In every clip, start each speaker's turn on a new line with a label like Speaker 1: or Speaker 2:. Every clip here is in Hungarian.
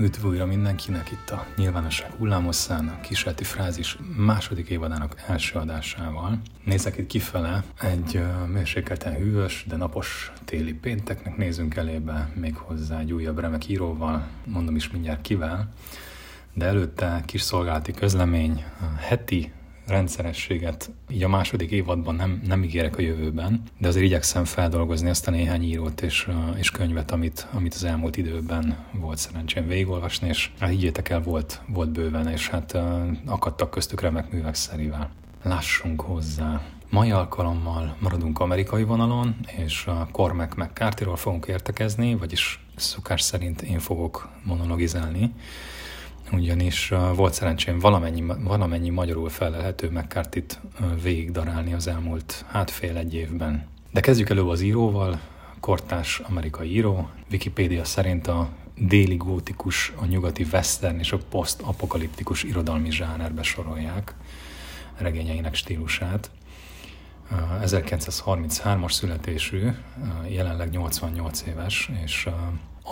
Speaker 1: Üdv újra mindenkinek itt a Nyilvánosság hullámosszán, a kísérleti frázis második évadának első adásával. Nézek itt kifele egy mérsékelten hűvös, de napos téli pénteknek nézünk elébe, még hozzá egy újabb remek íróval, mondom is mindjárt kivel, de előtte kis szolgálati közlemény, heti rendszerességet így a második évadban nem, nem ígérek a jövőben, de azért igyekszem feldolgozni azt a néhány írót és, és könyvet, amit, amit az elmúlt időben volt szerencsém végigolvasni, és hát higgyétek el, volt, volt bőven, és hát akadtak köztük remek művek szerivel. Lássunk hozzá. Mai alkalommal maradunk amerikai vonalon, és a Cormac McCarthy-ról fogunk értekezni, vagyis szokás szerint én fogok monologizálni ugyanis volt szerencsém valamennyi, valamennyi magyarul felelhető McCarthy-t végigdarálni az elmúlt hát fél egy évben. De kezdjük elő az íróval, kortás amerikai író, Wikipédia szerint a déli gótikus, a nyugati western és a post-apokaliptikus irodalmi zsánerbe sorolják regényeinek stílusát. 1933-as születésű, jelenleg 88 éves, és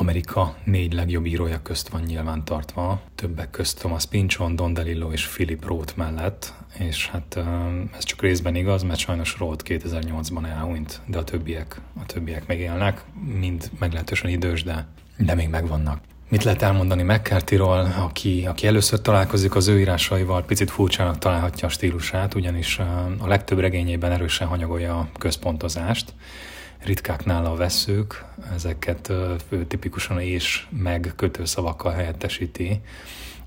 Speaker 1: Amerika négy legjobb írója közt van nyilván tartva, többek közt Thomas Pynchon, Don DeLillo és Philip Roth mellett, és hát ez csak részben igaz, mert sajnos Roth 2008-ban elhunyt, de a többiek, a többiek még élnek, mind meglehetősen idős, de, de még megvannak. Mit lehet elmondani McCarthy-ról, aki, aki először találkozik az ő írásaival, picit furcsának találhatja a stílusát, ugyanis a legtöbb regényében erősen hanyagolja a központozást, ritkák nála a veszők, ezeket tipikusan és meg kötőszavakkal helyettesíti,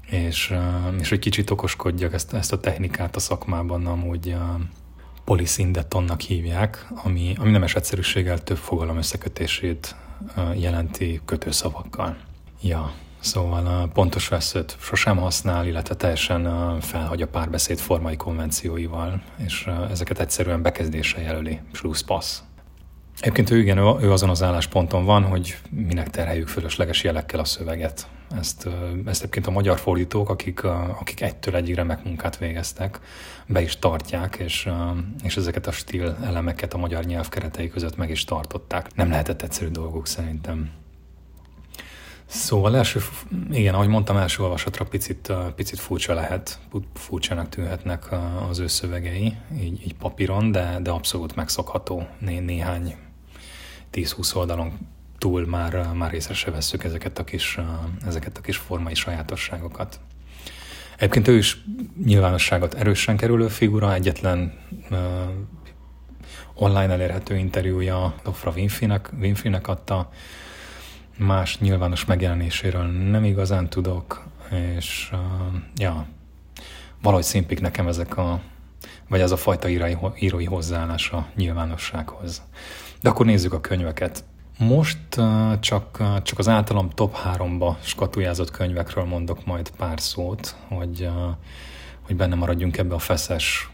Speaker 1: és, és hogy kicsit okoskodjak ezt, ezt a technikát a szakmában amúgy poliszíndetonnak hívják, ami, ami nem egyszerűséggel több fogalom összekötését jelenti kötőszavakkal. Ja, Szóval pontos veszőt sosem használ, illetve teljesen felhagy a párbeszéd formai konvencióival, és ezeket egyszerűen bekezdése jelöli, plusz passz. Egyébként ő igen, ő azon az állásponton van, hogy minek terheljük fölösleges jelekkel a szöveget. Ezt, ezt egyébként a magyar fordítók, akik, akik egytől egyig remek munkát végeztek, be is tartják, és, és ezeket a stíl elemeket a magyar nyelv keretei között meg is tartották. Nem lehetett egyszerű dolgok szerintem. Szóval első, igen, ahogy mondtam, első olvasatra picit, picit furcsa lehet, furcsának tűnhetnek az ő szövegei, így, így papíron, de, de abszolút megszokható né, néhány 10-20 oldalon túl már, már észre se vesszük ezeket a kis, ezeket a kis formai sajátosságokat. Egyébként ő is nyilvánosságot erősen kerülő figura, egyetlen uh, online elérhető interjúja Lofra Winfinek, Winfinek adta, más nyilvános megjelenéséről nem igazán tudok, és uh, ja, valahogy szimpik nekem ezek a, vagy ez a fajta írói, írói hozzáállás a nyilvánossághoz. De akkor nézzük a könyveket. Most csak, csak az általam top 3-ba skatujázott könyvekről mondok majd pár szót, hogy, hogy benne maradjunk ebbe a feszes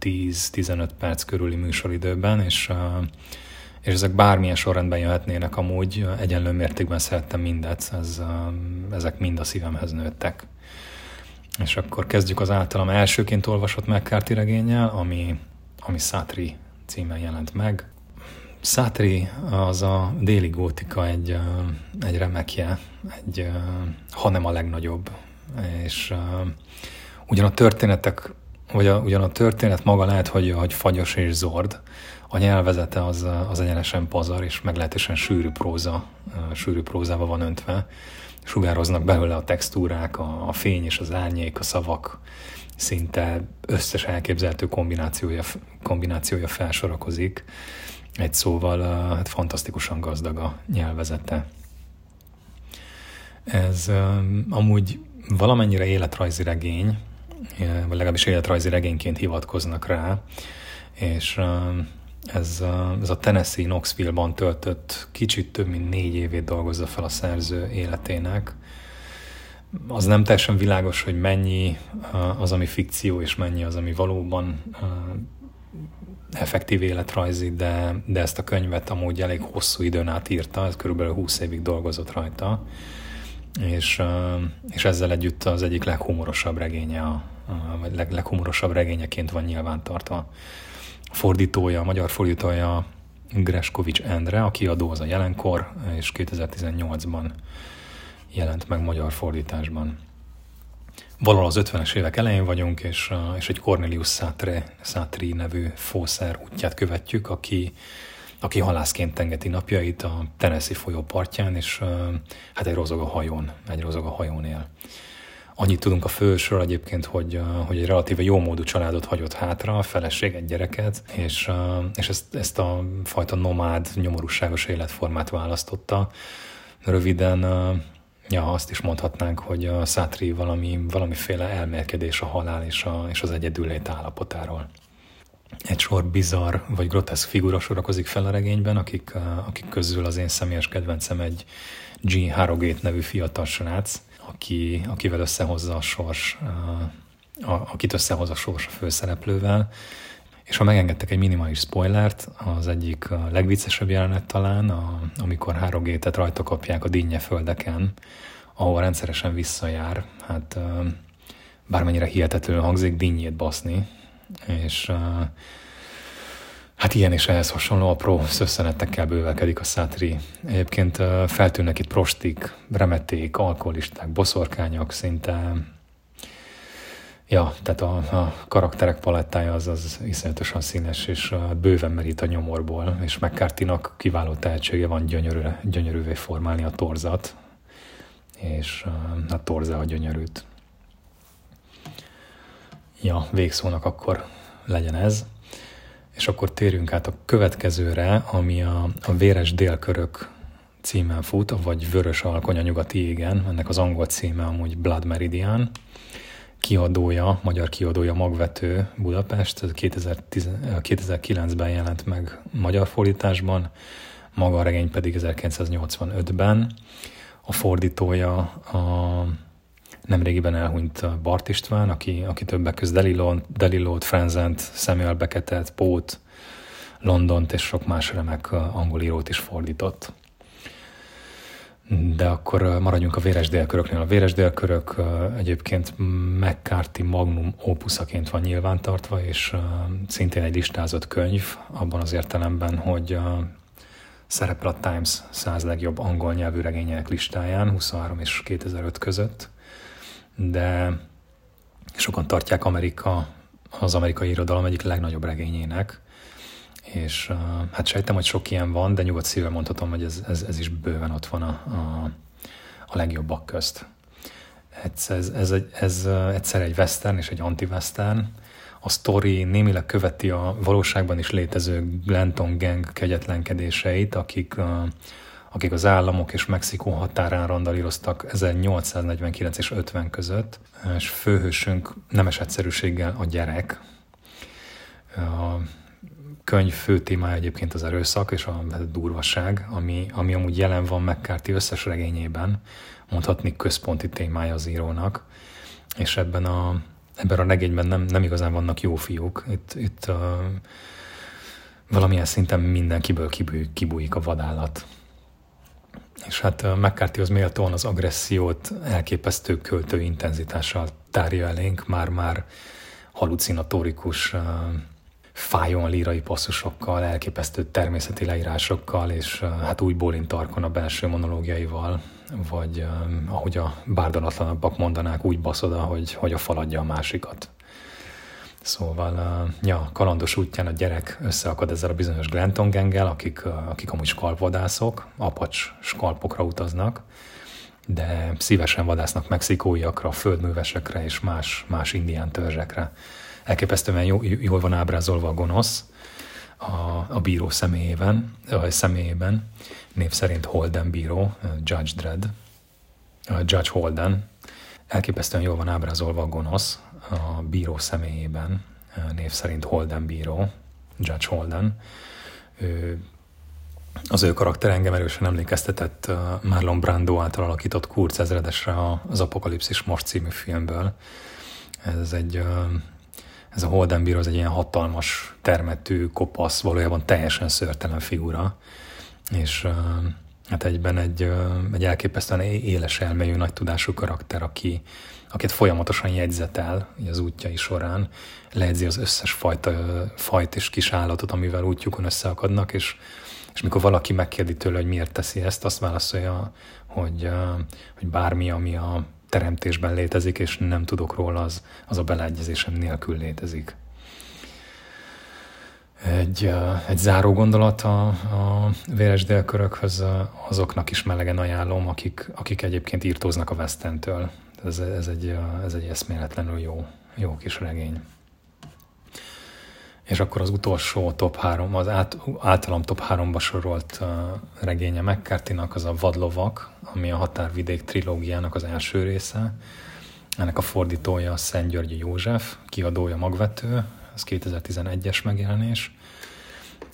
Speaker 1: 10-15 perc körüli műsoridőben, és, és ezek bármilyen sorrendben jöhetnének amúgy, egyenlő mértékben szerettem mindet, ez, ezek mind a szívemhez nőttek. És akkor kezdjük az általam elsőként olvasott McCarthy regényel, ami, ami Szátri címen jelent meg. Szátri az a déli gótika egy, egy remekje, egy, ha nem a legnagyobb. És ugyan a történetek, vagy a, ugyan a történet maga lehet, hogy, hogy fagyos és zord, a nyelvezete az, az egyenesen pazar, és meglehetősen sűrű próza, sűrű prózába van öntve. Sugároznak belőle a textúrák, a, a fény és az árnyék, a szavak, szinte összes elképzelhető kombinációja, kombinációja felsorakozik egy szóval hát fantasztikusan gazdag a nyelvezete. Ez amúgy valamennyire életrajzi regény, vagy legalábbis életrajzi regényként hivatkoznak rá, és ez, ez a Tennessee Knoxville-ban töltött kicsit több mint négy évét dolgozza fel a szerző életének. Az nem teljesen világos, hogy mennyi az, ami fikció, és mennyi az, ami valóban effektív életrajzi, de, de ezt a könyvet amúgy elég hosszú időn át írta, ez körülbelül 20 évig dolgozott rajta, és, és ezzel együtt az egyik leghumorosabb regénye, a, vagy leg, leghumorosabb regényeként van nyilván tartva. Fordítója, a magyar fordítója Greskovics Endre, a kiadó az a jelenkor, és 2018-ban jelent meg magyar fordításban. Valahol az 50-es évek elején vagyunk, és, és egy Cornelius Sartre, Sartre nevű fószer útját követjük, aki, aki halászként tengeti napjait a Tennessee folyó partján, és hát egy rozog a hajón, egy rozog a hajón él. Annyit tudunk a fősről egyébként, hogy, hogy egy relatíve jó módú családot hagyott hátra, a feleség, egy gyereket, és, és ezt, ezt a fajta nomád, nyomorúságos életformát választotta. Röviden, ja, azt is mondhatnánk, hogy a Szátri valami, valamiféle elmélkedés a halál és, a, és az egyedüllét állapotáról. Egy sor bizarr vagy groteszk figura sorakozik fel a regényben, akik, akik közül az én személyes kedvencem egy G. Harrogate nevű fiatal srác, aki, akivel összehozza a sors, a, akit összehoz a sors a főszereplővel. És ha megengedtek egy minimális spoilert, az egyik legviccesebb jelenet talán, a, amikor Harrogate-et rajta kapják a dinnye földeken, ahol rendszeresen visszajár, hát bármennyire hihetetlenül hangzik, dinnyét baszni, és Hát ilyen és ehhez hasonló apró szösszenetekkel bővelkedik a szátri. Egyébként feltűnnek itt prostik, remeték, alkoholisták, boszorkányok, szinte Ja, tehát a, a karakterek palettája az, az iszonyatosan színes, és bőven merít a nyomorból, és mccarthy kiváló tehetsége van gyönyörű, gyönyörűvé formálni a torzat, és a torza a gyönyörűt. Ja, végszónak akkor legyen ez. És akkor térjünk át a következőre, ami a, a Véres Délkörök címen fut, vagy Vörös Alkony a nyugati égen, ennek az angol címe amúgy Blood Meridian, kiadója, magyar kiadója Magvető Budapest, 2009-ben jelent meg magyar fordításban, maga a regény pedig 1985-ben. A fordítója a nemrégiben elhunyt Bart István, aki, aki többek között Delilót, Delilót Frenzent, Samuel Beckettet, Pót, Londont és sok más remek angol írót is fordított. De akkor maradjunk a véres délköröknél. A véres délkörök egyébként McCarthy magnum opuszaként van nyilvántartva, és szintén egy listázott könyv, abban az értelemben, hogy szerepel a Times 100 legjobb angol nyelvű regények listáján 23 és 2005 között de sokan tartják Amerika, az amerikai irodalom egyik legnagyobb regényének, és hát sejtem, hogy sok ilyen van, de nyugodt szívvel mondhatom, hogy ez, ez, ez is bőven ott van a, a, a legjobbak közt. Ez, ez, ez, egy, ez egyszer egy western és egy anti-western. A story némileg követi a valóságban is létező Glenton gang kegyetlenkedéseit, akik uh, akik az államok és Mexikó határán randalíroztak 1849 és 50 között, és főhősünk nemes egyszerűséggel a gyerek. A könyv fő témája egyébként az erőszak és a durvaság, ami, ami amúgy jelen van McCarthy összes regényében, mondhatni központi témája az írónak, és ebben a, ebben a regényben nem, nem igazán vannak jó fiúk. Itt, itt uh, valamilyen szinten mindenkiből kibújik a vadállat és hát McCarthy-hoz méltóan az agressziót elképesztő költő intenzitással tárja elénk, már-már halucinatórikus fájón lírai passzusokkal, elképesztő természeti leírásokkal, és hát úgy bólintarkon a belső monológiaival, vagy ahogy a bárdalatlanabbak mondanák, úgy baszoda, hogy, hogy a faladja a másikat. Szóval, ja, kalandos útján a gyerek összeakad ezzel a bizonyos Glenton gengel, akik, akik amúgy skalpvadászok, apacs skalpokra utaznak, de szívesen vadásznak mexikóiakra, földművesekre és más, más indián törzsekre. Elképesztően jó, jól van ábrázolva a gonosz a, a bíró személyében, vagy személyében, név szerint Holden bíró, Judge Dredd, Judge Holden. Elképesztően jól van ábrázolva a gonosz, a bíró személyében, név szerint Holden bíró, Judge Holden. Ő, az ő karakter engem erősen emlékeztetett Marlon Brando által alakított Kurz ezredesre az Apokalipszis Most című filmből. Ez egy ez a Holden bíró az egy ilyen hatalmas, termetű, kopasz, valójában teljesen szörtelen figura, és hát egyben egy, egy elképesztően éles elmélyű, nagy tudású karakter, aki, akit folyamatosan jegyzetel az útjai során, lejegyzi az összes fajta, fajt és kis állatot, amivel útjukon összeakadnak, és, és mikor valaki megkérdi tőle, hogy miért teszi ezt, azt válaszolja, hogy, hogy bármi, ami a teremtésben létezik, és nem tudok róla, az, az a beleegyezésem nélkül létezik. Egy, egy záró gondolat a, a véres délkörökhöz azoknak is melegen ajánlom, akik, akik egyébként írtóznak a vesztentől. Ez, ez, egy, ez egy eszméletlenül jó, jó kis regény. És akkor az utolsó top 3, az át, általam top 3-ba sorolt regénye mccarthy az a Vadlovak, ami a Határvidék trilógiának az első része. Ennek a fordítója a Szent Györgyi József, kiadója Magvető, ez 2011-es megjelenés.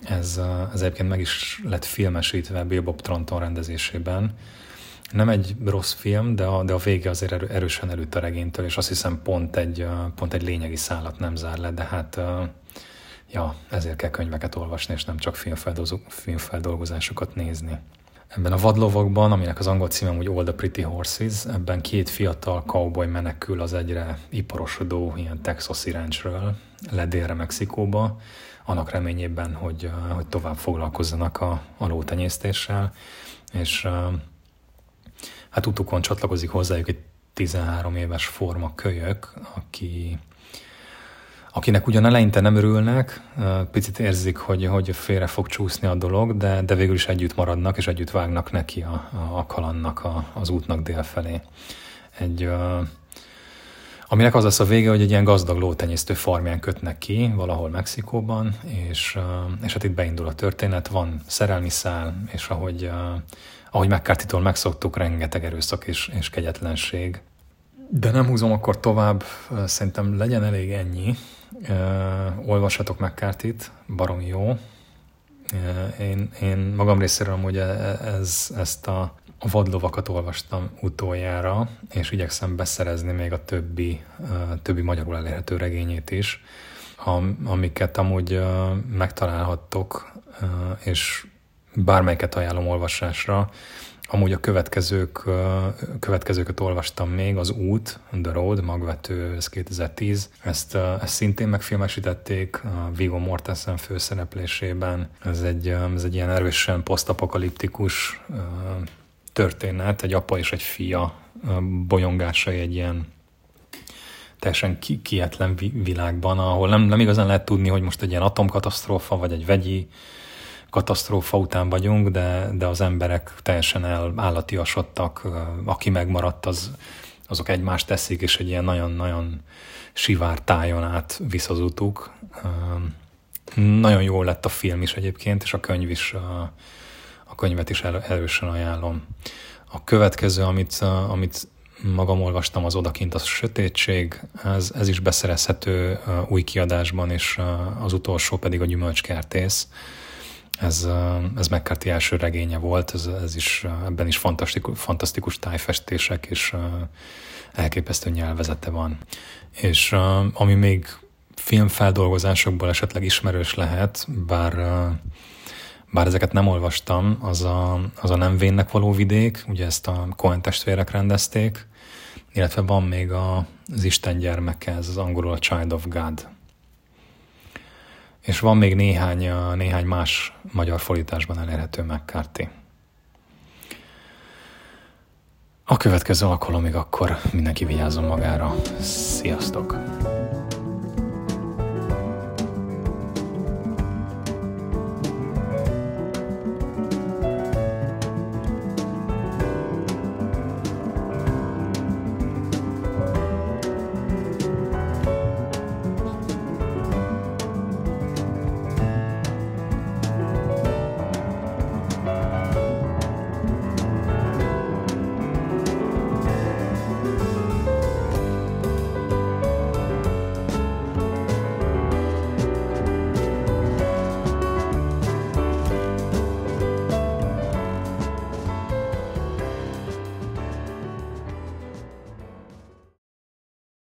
Speaker 1: Ez, ez egyébként meg is lett filmesítve Bill Bob Tronton rendezésében. Nem egy rossz film, de a, de a vége azért erő, erősen előtt a regénytől, és azt hiszem pont egy, pont egy lényegi szállat nem zár le, de hát ja, ezért kell könyveket olvasni, és nem csak filmfeldolgozásokat nézni. Ebben a vadlovokban, aminek az angol címe úgy All the Pretty Horses, ebben két fiatal cowboy menekül az egyre iparosodó ilyen texasi ranchről le délre Mexikóba, annak reményében, hogy, hogy tovább foglalkozzanak a, a lótenyésztéssel, és hát utukon csatlakozik hozzájuk egy 13 éves forma kölyök, aki akinek ugyan eleinte nem örülnek, picit érzik, hogy, hogy félre fog csúszni a dolog, de, de végül is együtt maradnak, és együtt vágnak neki a, a, a kalannak, a, az útnak délfelé. Egy, aminek az lesz a vége, hogy egy ilyen gazdag lótenyésztő farmján kötnek ki, valahol Mexikóban, és, és hát itt beindul a történet, van szerelmi szál, és ahogy, ahogy mccarthy megszoktuk, rengeteg erőszak és, és kegyetlenség. De nem húzom akkor tovább, szerintem legyen elég ennyi. Olvashatok McCarthy-t, baromi jó. Én, én magam részéről amúgy e, ez, ezt a, a vadlovakat olvastam utoljára, és igyekszem beszerezni még a többi, többi magyarul elérhető regényét is, am, amiket amúgy megtalálhattok, és bármelyiket ajánlom olvasásra. Amúgy a következők, következőket olvastam még, az út, The Road, magvető, ez 2010. Ezt, ezt szintén megfilmesítették a Vigo Mortensen főszereplésében. Ez egy, ez egy ilyen erősen posztapokaliptikus történet, egy apa és egy fia bolyongásai egy ilyen teljesen ki- kietlen világban, ahol nem, nem igazán lehet tudni, hogy most egy ilyen atomkatasztrófa, vagy egy vegyi katasztrófa után vagyunk, de, de az emberek teljesen el, állatiasodtak, aki megmaradt, az, azok egymást teszik, és egy ilyen nagyon-nagyon sivár tájon át visz az utuk. Nagyon jó lett a film is egyébként, és a könyv is, könyvet is el, erősen ajánlom. A következő, amit, amit magam olvastam, az Odakint a sötétség, ez, ez is beszerezhető új kiadásban, és az utolsó pedig a Gyümölcskertész ez, ez McCarthy első regénye volt, ez, ez is, ebben is fantasztikus, fantasztikus tájfestések és elképesztő nyelvezete van. És ami még filmfeldolgozásokból esetleg ismerős lehet, bár, bár ezeket nem olvastam, az a, az a Nem vénnek való vidék, ugye ezt a Cohen testvérek rendezték, illetve van még a, az Isten gyermeke, ez az angolul a Child of God és van még néhány, néhány más magyar fordításban elérhető McCarthy. A következő alkalomig akkor mindenki vigyázzon magára. Sziasztok!